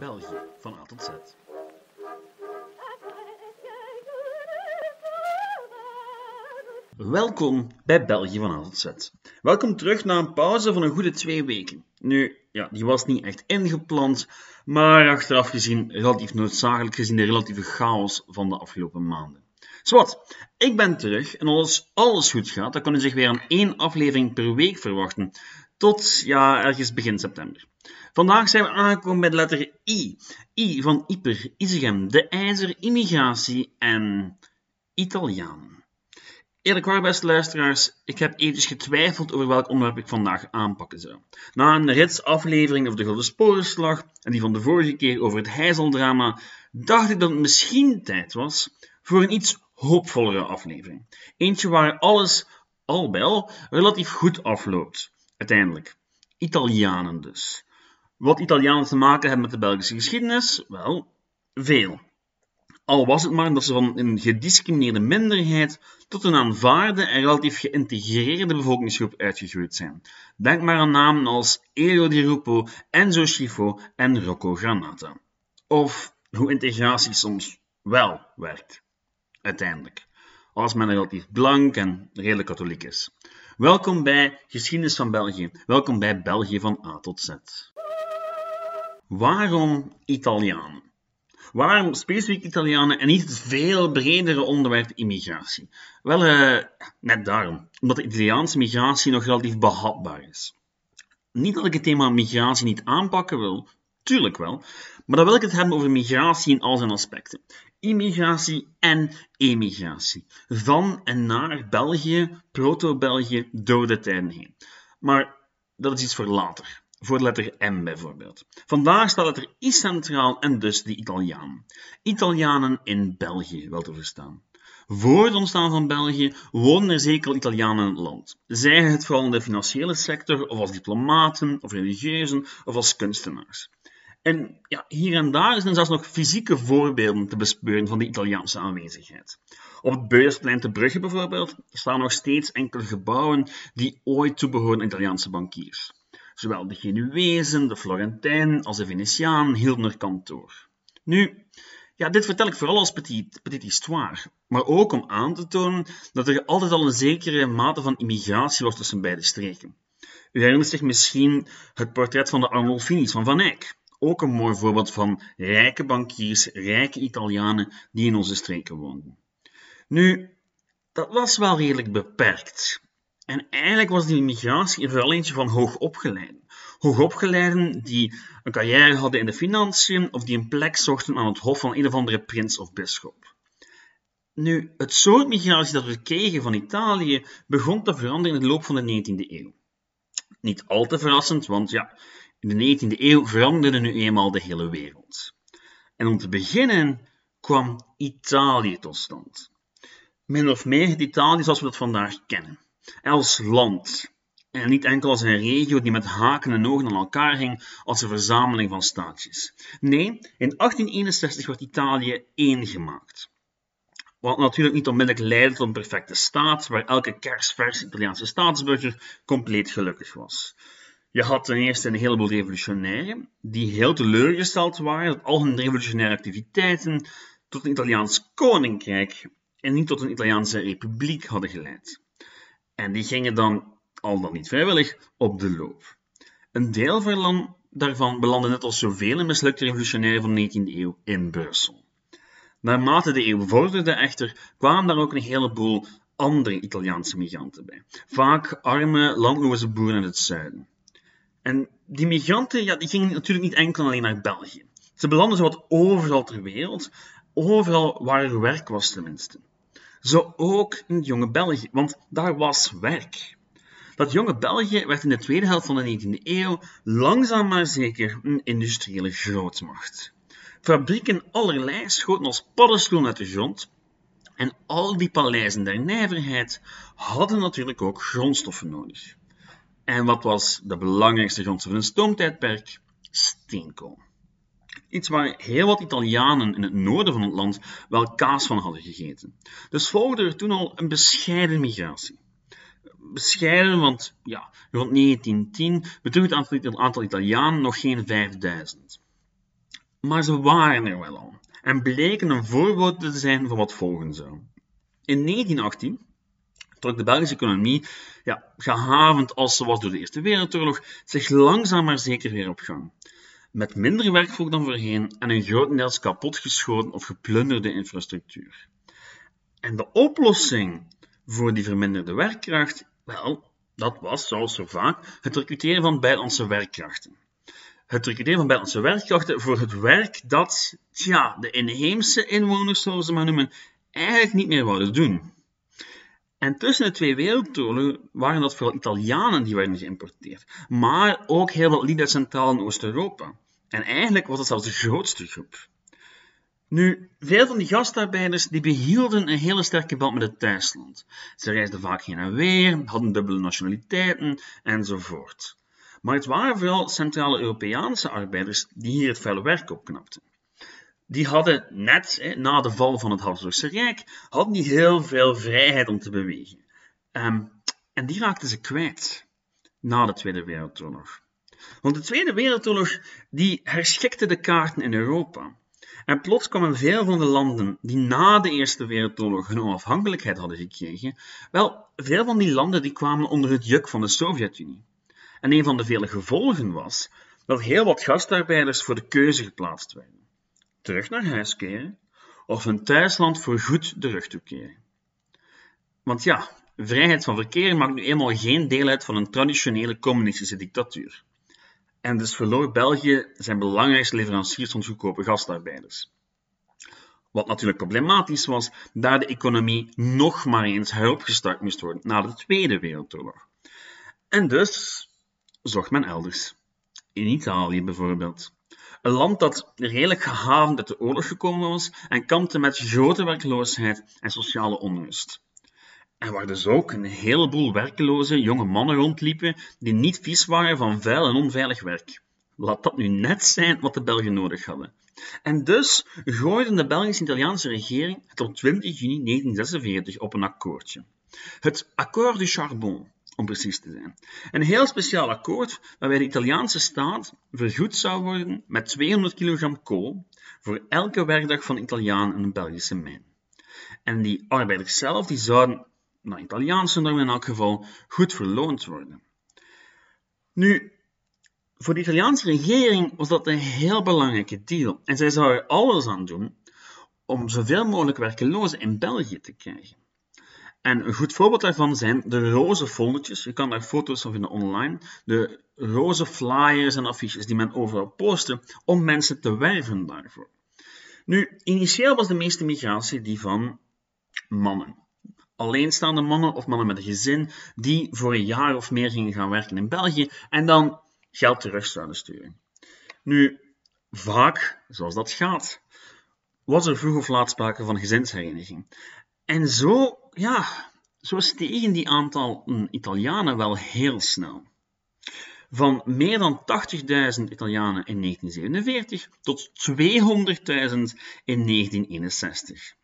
België van A tot Z. Welkom bij België van A tot Z. Welkom terug na een pauze van een goede twee weken. Nu, ja, die was niet echt ingepland, maar achteraf gezien relatief noodzakelijk gezien de relatieve chaos van de afgelopen maanden. Zwat, ik ben terug en als alles goed gaat, dan kan u zich weer aan één aflevering per week verwachten. Tot, ja, ergens begin september. Vandaag zijn we aangekomen bij de letter I. I van Iper, Isegem, de IJzer, immigratie en Italianen. Eerlijk waar, beste luisteraars, ik heb eventjes getwijfeld over welk onderwerp ik vandaag aanpakken zou. Na een rits aflevering over de Gouden Sporenslag en die van de vorige keer over het Heizeldrama, dacht ik dat het misschien tijd was voor een iets hoopvollere aflevering. Eentje waar alles, al al, relatief goed afloopt. Uiteindelijk. Italianen dus. Wat Italianen te maken hebben met de Belgische geschiedenis? Wel, veel. Al was het maar dat ze van een gediscrimineerde minderheid tot een aanvaarde en relatief geïntegreerde bevolkingsgroep uitgegroeid zijn. Denk maar aan namen als Elio Di Rupo, Enzo Schifo en Rocco Granata. Of hoe integratie soms wel werkt. Uiteindelijk. Als men relatief blank en redelijk katholiek is. Welkom bij Geschiedenis van België. Welkom bij België van A tot Z. Waarom Italianen? Waarom specifiek Italianen en niet het veel bredere onderwerp immigratie? Wel, uh, net daarom. Omdat de Italiaanse migratie nog relatief behapbaar is. Niet dat ik het thema migratie niet aanpakken wil, tuurlijk wel, maar dan wil ik het hebben over migratie in al zijn aspecten. Immigratie en emigratie. Van en naar België, proto-België, door de tijden heen. Maar dat is iets voor later voor de letter M bijvoorbeeld. Vandaag staat er I centraal en dus de Italiaan. Italianen in België, wel te verstaan. Voor het ontstaan van België woonden er zeker Italianen in het land. Zij het vooral in de financiële sector, of als diplomaten, of religieuzen, of als kunstenaars. En ja, hier en daar zijn zelfs nog fysieke voorbeelden te bespeuren van de Italiaanse aanwezigheid. Op het Beursplein te Brugge bijvoorbeeld staan nog steeds enkele gebouwen die ooit toebehoorden aan Italiaanse bankiers. Zowel de Genuezen, de Florentijnen als de Venetiaan hielden er kantoor. Nu, ja, dit vertel ik vooral als petit, petit histoire, maar ook om aan te tonen dat er altijd al een zekere mate van immigratie was tussen beide streken. U herinnert zich misschien het portret van de Arnolfinis van Van Eyck. Ook een mooi voorbeeld van rijke bankiers, rijke Italianen die in onze streken woonden. Nu, dat was wel redelijk beperkt. En eigenlijk was die migratie vooral eentje van hoogopgeleiden. Hoogopgeleiden die een carrière hadden in de financiën of die een plek zochten aan het hof van een of andere prins of bisschop. Nu, het soort migratie dat we kregen van Italië begon te veranderen in de loop van de 19e eeuw. Niet al te verrassend, want ja, in de 19e eeuw veranderde nu eenmaal de hele wereld. En om te beginnen kwam Italië tot stand. Min of meer het Italië zoals we dat vandaag kennen als land. En niet enkel als een regio die met haken en ogen aan elkaar hing als een verzameling van staatjes. Nee, in 1861 wordt Italië één gemaakt. Wat natuurlijk niet onmiddellijk leidde tot een perfecte staat, waar elke kersverse Italiaanse staatsburger compleet gelukkig was. Je had ten eerste een heleboel revolutionairen, die heel teleurgesteld waren dat al hun revolutionaire activiteiten tot een Italiaans koninkrijk en niet tot een Italiaanse republiek hadden geleid. En die gingen dan, al dan niet vrijwillig, op de loop. Een deel daarvan belandde net als zoveel mislukte revolutionairen van de 19e eeuw in Brussel. Naarmate de eeuw vorderde echter, kwamen daar ook een heleboel andere Italiaanse migranten bij. Vaak arme, landloze boeren in het zuiden. En die migranten ja, die gingen natuurlijk niet enkel alleen naar België. Ze belanden zowat overal ter wereld, overal waar er werk was tenminste. Zo ook in het jonge België, want daar was werk. Dat jonge België werd in de tweede helft van de 19e eeuw langzaam maar zeker een industriële grootmacht. Fabrieken allerlei schoten als paddenstoelen uit de grond, en al die paleizen der nijverheid hadden natuurlijk ook grondstoffen nodig. En wat was de belangrijkste grondstof in het stoomtijdperk? Steenkool. Iets waar heel wat Italianen in het noorden van het land wel kaas van hadden gegeten. Dus volgde er toen al een bescheiden migratie. Bescheiden, want ja, rond 1910 bedroeg het aantal Italianen nog geen 5000. Maar ze waren er wel al en bleken een voorbeeld te zijn van wat volgen zou. In 1918 trok de Belgische economie, ja, gehavend als ze was door de Eerste Wereldoorlog, zich langzaam maar zeker weer op gang. Met minder werkvolk dan voorheen en een grotendeels kapotgeschoten of geplunderde infrastructuur. En de oplossing voor die verminderde werkkracht, wel, dat was, zoals zo vaak, het recruteren van buitenlandse werkkrachten. Het recruteren van buitenlandse werkkrachten voor het werk dat, tja, de inheemse inwoners, zoals ze maar noemen, eigenlijk niet meer wouden doen. En tussen de twee wereldoorlogen waren dat vooral Italianen die werden geïmporteerd, maar ook heel wat lieden uit Centraal- en Oost-Europa. En eigenlijk was het zelfs de grootste groep. Nu, veel van die gastarbeiders die behielden een hele sterke band met het thuisland. Ze reisden vaak heen en weer, hadden dubbele nationaliteiten enzovoort. Maar het waren vooral Centrale Europese arbeiders die hier het vuile werk opknapten. Die hadden net na de val van het Habsburgse Rijk hadden die heel veel vrijheid om te bewegen. Ehm, en die raakten ze kwijt na de Tweede Wereldoorlog. Want de Tweede Wereldoorlog die herschikte de kaarten in Europa. En plots kwamen veel van de landen die na de Eerste Wereldoorlog hun onafhankelijkheid hadden gekregen, wel, veel van die landen die kwamen onder het juk van de Sovjet-Unie. En een van de vele gevolgen was dat heel wat gastarbeiders voor de keuze geplaatst werden. Terug naar huis keren of hun thuisland voor goed de rug toekeren. Want ja, vrijheid van verkeer maakt nu eenmaal geen deel uit van een traditionele communistische dictatuur. En dus verloor België zijn belangrijkste leveranciers van goedkope gastarbeiders. Wat natuurlijk problematisch was, daar de economie nog maar eens heropgestart moest worden na de Tweede Wereldoorlog. En dus zocht men elders. In Italië bijvoorbeeld. Een land dat redelijk gehavend uit de oorlog gekomen was en kampte met grote werkloosheid en sociale onrust. En waar dus ook een heleboel werkloze jonge mannen rondliepen die niet vies waren van vuil en onveilig werk. Laat dat nu net zijn wat de Belgen nodig hadden. En dus gooide de Belgisch-Italiaanse regering het op 20 juni 1946 op een akkoordje. Het Accord du Charbon, om precies te zijn. Een heel speciaal akkoord waarbij de Italiaanse staat vergoed zou worden met 200 kilogram kool voor elke werkdag van Italiaan in een Belgische mijn. En die arbeiders zelf die zouden naar Italiaanse normen in elk geval, goed verloond worden. Nu, voor de Italiaanse regering was dat een heel belangrijke deal en zij zou er alles aan doen om zoveel mogelijk werkelozen in België te krijgen. En een goed voorbeeld daarvan zijn de roze foldertjes. Je kan daar foto's van vinden online. De roze flyers en affiches die men overal postte om mensen te werven daarvoor. Nu, initieel was de meeste migratie die van mannen alleenstaande mannen of mannen met een gezin die voor een jaar of meer gingen gaan werken in België en dan geld terug zouden sturen. Nu, vaak, zoals dat gaat, was er vroeg of laat sprake van gezinshereniging. En zo, ja, zo stegen die aantal Italianen wel heel snel. Van meer dan 80.000 Italianen in 1947 tot 200.000 in 1961.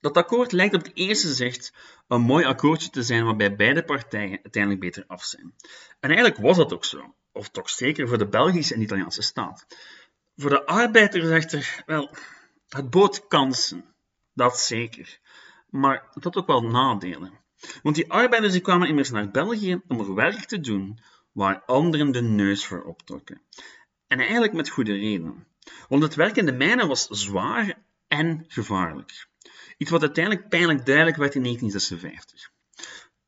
Dat akkoord lijkt op het eerste zicht een mooi akkoordje te zijn waarbij beide partijen uiteindelijk beter af zijn. En eigenlijk was dat ook zo, of toch zeker voor de Belgische en Italiaanse staat. Voor de arbeiders echter, wel, het bood kansen, dat zeker. Maar het had ook wel nadelen. Want die arbeiders die kwamen immers naar België om er werk te doen waar anderen de neus voor optrokken. En eigenlijk met goede reden. Want het werk in de mijnen was zwaar en gevaarlijk. Iets wat uiteindelijk pijnlijk duidelijk werd in 1956.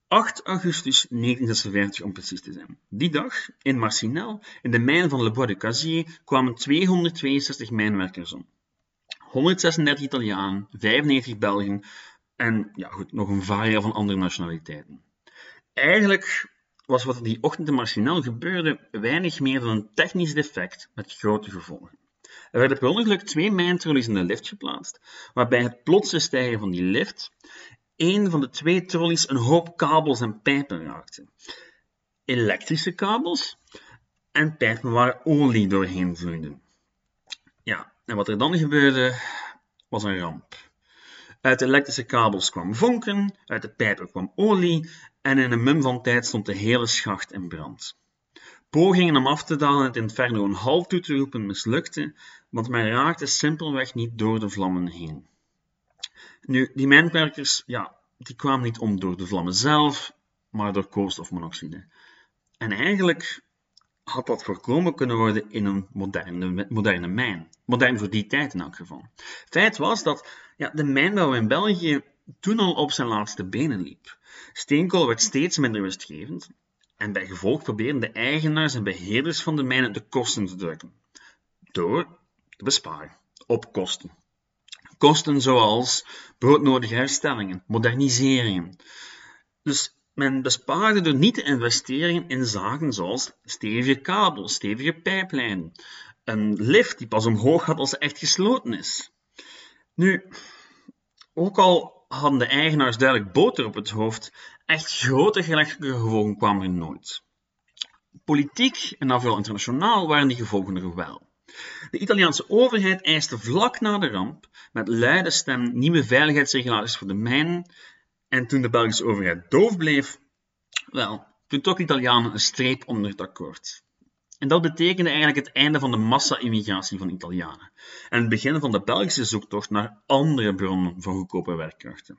8 augustus 1956 om precies te zijn. Die dag, in Marcinel, in de mijn van Le Bois de Casier, kwamen 262 mijnwerkers om. 136 Italianen, 95 Belgen en ja, goed, nog een varia van andere nationaliteiten. Eigenlijk was wat er die ochtend in Marcinel gebeurde weinig meer dan een technisch defect met grote gevolgen. Er werden per ongeluk twee mijntrolleys in de lift geplaatst, waarbij het plotse stijgen van die lift een van de twee trolleys een hoop kabels en pijpen raakte. Elektrische kabels en pijpen waar olie doorheen vloeide. Ja, en wat er dan gebeurde, was een ramp. Uit de elektrische kabels kwam vonken, uit de pijpen kwam olie en in een mum van tijd stond de hele schacht in brand. Pogingen om af te dalen en het inferno een halt toe te roepen mislukten, want men raakte simpelweg niet door de vlammen heen. Nu, die mijnwerkers, ja, die kwamen niet om door de vlammen zelf, maar door koolstofmonoxide. En eigenlijk had dat voorkomen kunnen worden in een moderne, moderne mijn. Modern voor die tijd in elk geval. Feit was dat ja, de mijnbouw in België toen al op zijn laatste benen liep. Steenkool werd steeds minder winstgevend en bij gevolg probeerden de eigenaars en beheerders van de mijnen de kosten te drukken. Door te besparen op kosten. Kosten zoals broodnodige herstellingen, moderniseringen. Dus men bespaarde door niet te investeren in zaken zoals stevige kabels, stevige pijplijnen, een lift die pas omhoog gaat als ze echt gesloten is. Nu, ook al hadden de eigenaars duidelijk boter op het hoofd, echt grote gerechtelijke gevolgen kwamen er nooit. Politiek en vooral internationaal waren die gevolgen er wel. De Italiaanse overheid eiste vlak na de ramp met luide stem nieuwe veiligheidsregulaties voor de mijnen en toen de Belgische overheid doof bleef, wel, toen trok de Italianen een streep onder het akkoord. En dat betekende eigenlijk het einde van de massa-immigratie van Italianen en het begin van de Belgische zoektocht naar andere bronnen van goedkope werkkrachten.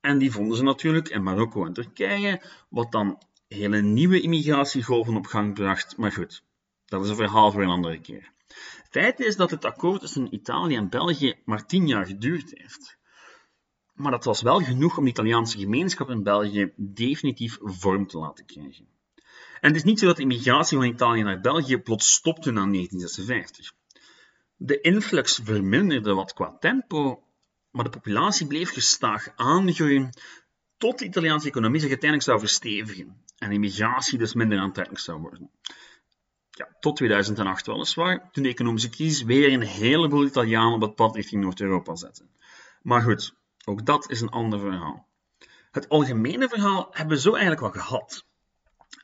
En die vonden ze natuurlijk in Marokko en Turkije, wat dan hele nieuwe immigratiegolven op gang bracht. Maar goed, dat is een verhaal voor een andere keer. Feit is dat het akkoord tussen Italië en België maar tien jaar geduurd heeft. Maar dat was wel genoeg om de Italiaanse gemeenschap in België definitief vorm te laten krijgen. En het is niet zo dat de immigratie van Italië naar België plots stopte na 1956. De influx verminderde wat qua tempo, maar de populatie bleef gestaag aangroeien tot de Italiaanse economie zich uiteindelijk zou verstevigen en immigratie dus minder aantrekkelijk zou worden. Ja, tot 2008 weliswaar, toen de economische crisis weer een heleboel Italianen op het pad richting Noord-Europa zette. Maar goed, ook dat is een ander verhaal. Het algemene verhaal hebben we zo eigenlijk wel gehad.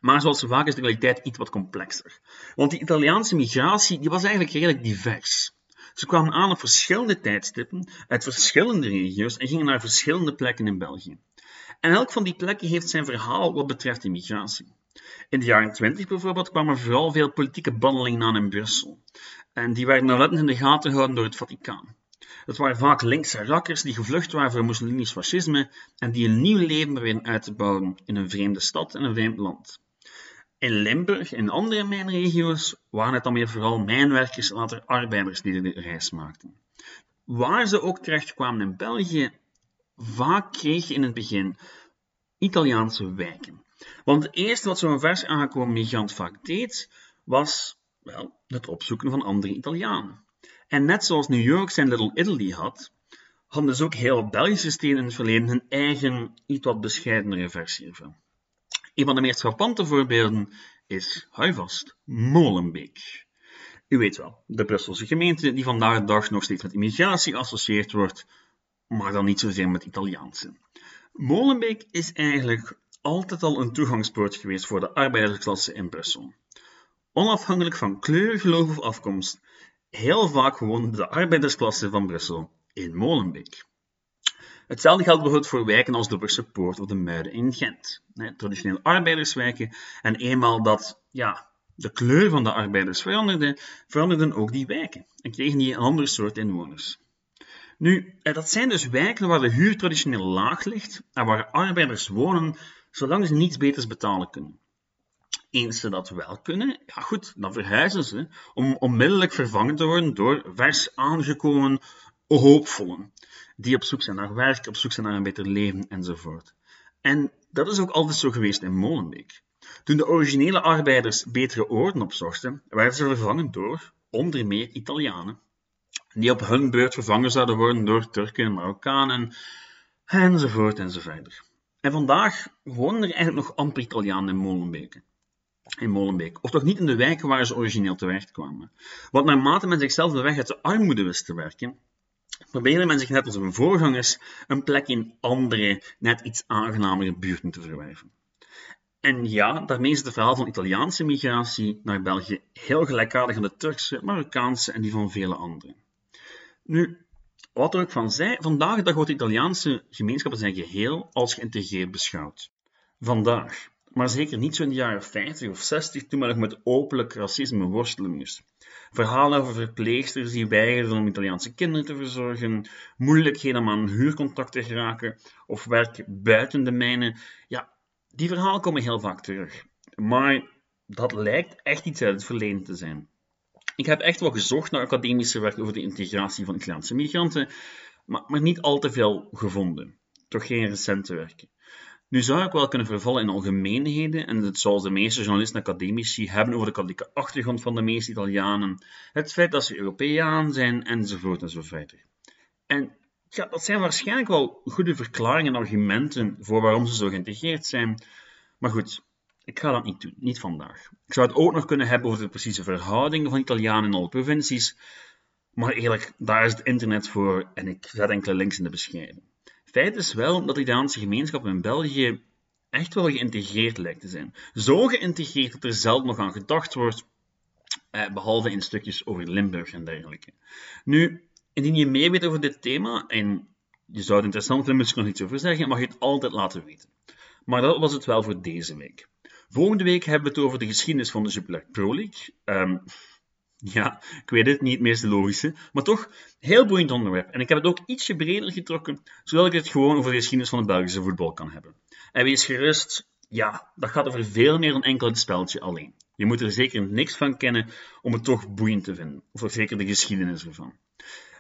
Maar zoals zo vaak is de realiteit iets wat complexer. Want die Italiaanse migratie die was eigenlijk redelijk divers. Ze kwamen aan op verschillende tijdstippen, uit verschillende regio's en gingen naar verschillende plekken in België. En elk van die plekken heeft zijn verhaal wat betreft immigratie. In de jaren 20 bijvoorbeeld kwamen vooral veel politieke bandelingen aan in Brussel. En die werden nauwlettend in de gaten gehouden door het Vaticaan. Het waren vaak linkse rakkers die gevlucht waren voor Musliminisch fascisme en die een nieuw leven probeerden uit te bouwen in een vreemde stad en een vreemd land. In Limburg en andere mijnregio's waren het dan weer vooral mijnwerkers en later arbeiders die de reis maakten. Waar ze ook terechtkwamen in België, vaak kreeg je in het begin Italiaanse wijken. Want het eerste wat zo'n vers aangekomen migrant vaak deed, was wel, het opzoeken van andere Italianen. En net zoals New York zijn Little Italy had, hadden dus ook heel Belgische steden in het verleden hun eigen, iets wat bescheidenere versie ervan. Een van de meest frappante voorbeelden is, hou vast, Molenbeek. U weet wel, de Brusselse gemeente die vandaag de dag nog steeds met immigratie geassocieerd wordt, maar dan niet zozeer met Italiaanse. Molenbeek is eigenlijk altijd al een toegangspoort geweest voor de arbeidersklasse in Brussel. Onafhankelijk van kleur, geloof of afkomst, heel vaak woonde de arbeidersklasse van Brussel in Molenbeek. Hetzelfde geldt bijvoorbeeld voor wijken als de Brugse Poort of de Muiden in Gent. traditioneel arbeiderswijken. En eenmaal dat ja, de kleur van de arbeiders veranderde, veranderden ook die wijken en kregen die een ander soort inwoners. Nu, eh, dat zijn dus wijken waar de huur traditioneel laag ligt en waar arbeiders wonen zolang ze niets beters betalen kunnen. Eens ze dat wel kunnen, ja goed, dan verhuizen ze om onmiddellijk vervangen te worden door vers aangekomen hoopvollen, die op zoek zijn naar werk, op zoek zijn naar een beter leven enzovoort. En dat is ook altijd zo geweest in Molenbeek. Toen de originele arbeiders betere oorden opzochten, werden ze vervangen door, onder meer Italianen, die op hun beurt vervangen zouden worden door Turken en Marokkanen, enzovoort enzovoort. En vandaag wonen er eigenlijk nog amper Italianen in Molenbeek. In Molenbeek. Of toch niet in de wijken waar ze origineel terecht kwamen. Want naarmate men zichzelf de weg uit de armoede wist te werken, probeerde men zich net als hun voorgangers een plek in andere, net iets aangenamere buurten te verwerven. En ja, daarmee is het verhaal van Italiaanse migratie naar België heel gelijkaardig aan de Turkse, Marokkaanse en die van vele anderen. Nu, wat er ook van zij, vandaag de dag Italiaanse gemeenschap in zijn geheel als geïntegreerd beschouwd. Vandaag. Maar zeker niet zo in de jaren 50 of 60, toen men nog met openlijk racisme worstelen moest. Verhalen over verpleegsters die weigerden om Italiaanse kinderen te verzorgen, moeilijkheden om aan huurcontact te geraken of werk buiten de mijnen. Ja, die verhalen komen heel vaak terug. Maar dat lijkt echt iets uit het verleden te zijn. Ik heb echt wel gezocht naar academische werk over de integratie van Italiaanse migranten, maar, maar niet al te veel gevonden. Toch geen recente werken. Nu zou ik wel kunnen vervallen in algemeenheden, en het zoals de meeste journalisten en academici hebben over de katholieke achtergrond van de meeste Italianen, het feit dat ze Europeaan zijn, enzovoort enzovoort. En ja, dat zijn waarschijnlijk wel goede verklaringen en argumenten voor waarom ze zo geïntegreerd zijn. Maar goed, ik ga dat niet doen, niet vandaag. Ik zou het ook nog kunnen hebben over de precieze verhoudingen van Italianen in alle provincies, maar eerlijk, daar is het internet voor en ik zet enkele links in de beschrijving. Feit is wel dat de Italiaanse gemeenschap in België echt wel geïntegreerd lijkt te zijn. Zo geïntegreerd dat er zelden nog aan gedacht wordt, eh, behalve in stukjes over Limburg en dergelijke. Nu, indien je meer weet over dit thema en je zou het interessant vinden, misschien nog iets over zeggen, mag je het altijd laten weten. Maar dat was het wel voor deze week. Volgende week hebben we het over de geschiedenis van de Jupiler Pro League. Um, ja, ik weet het, niet het meest logische, maar toch heel boeiend onderwerp. En ik heb het ook ietsje breder getrokken, zodat ik het gewoon over de geschiedenis van het Belgische voetbal kan hebben. En wees gerust, ja, dat gaat over veel meer dan enkel het speltje alleen. Je moet er zeker niks van kennen om het toch boeiend te vinden, of zeker de geschiedenis ervan.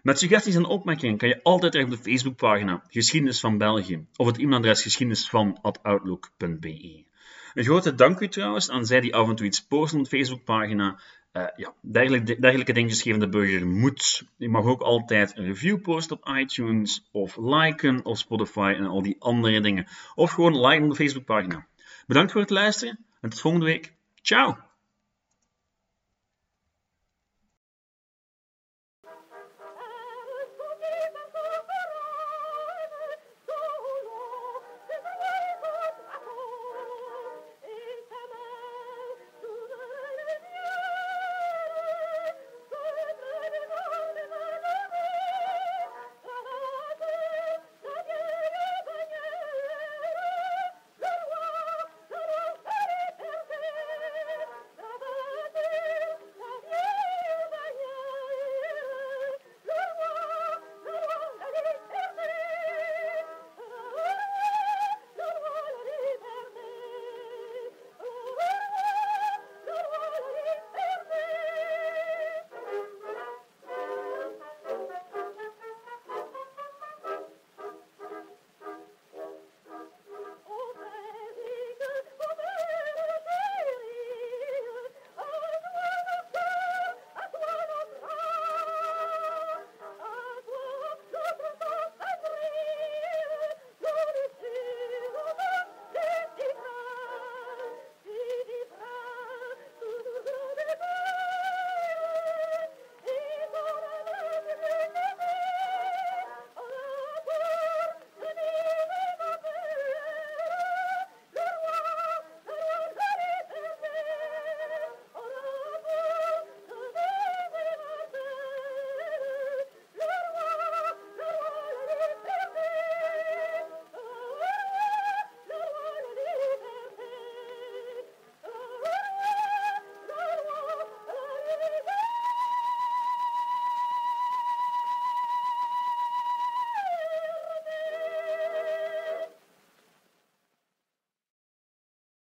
Met suggesties en opmerkingen kan je altijd terecht op de Facebookpagina Geschiedenis van België of het e-mailadres geschiedenisvan.outlook.be. Een grote dank u trouwens aan zij die af en toe iets posten op de Facebookpagina. Uh, ja, dergelijke, dergelijke dingetjes geven de burger moed. Je mag ook altijd een review posten op iTunes, of liken op Spotify en al die andere dingen. Of gewoon liken op de Facebookpagina. Bedankt voor het luisteren en tot volgende week. Ciao!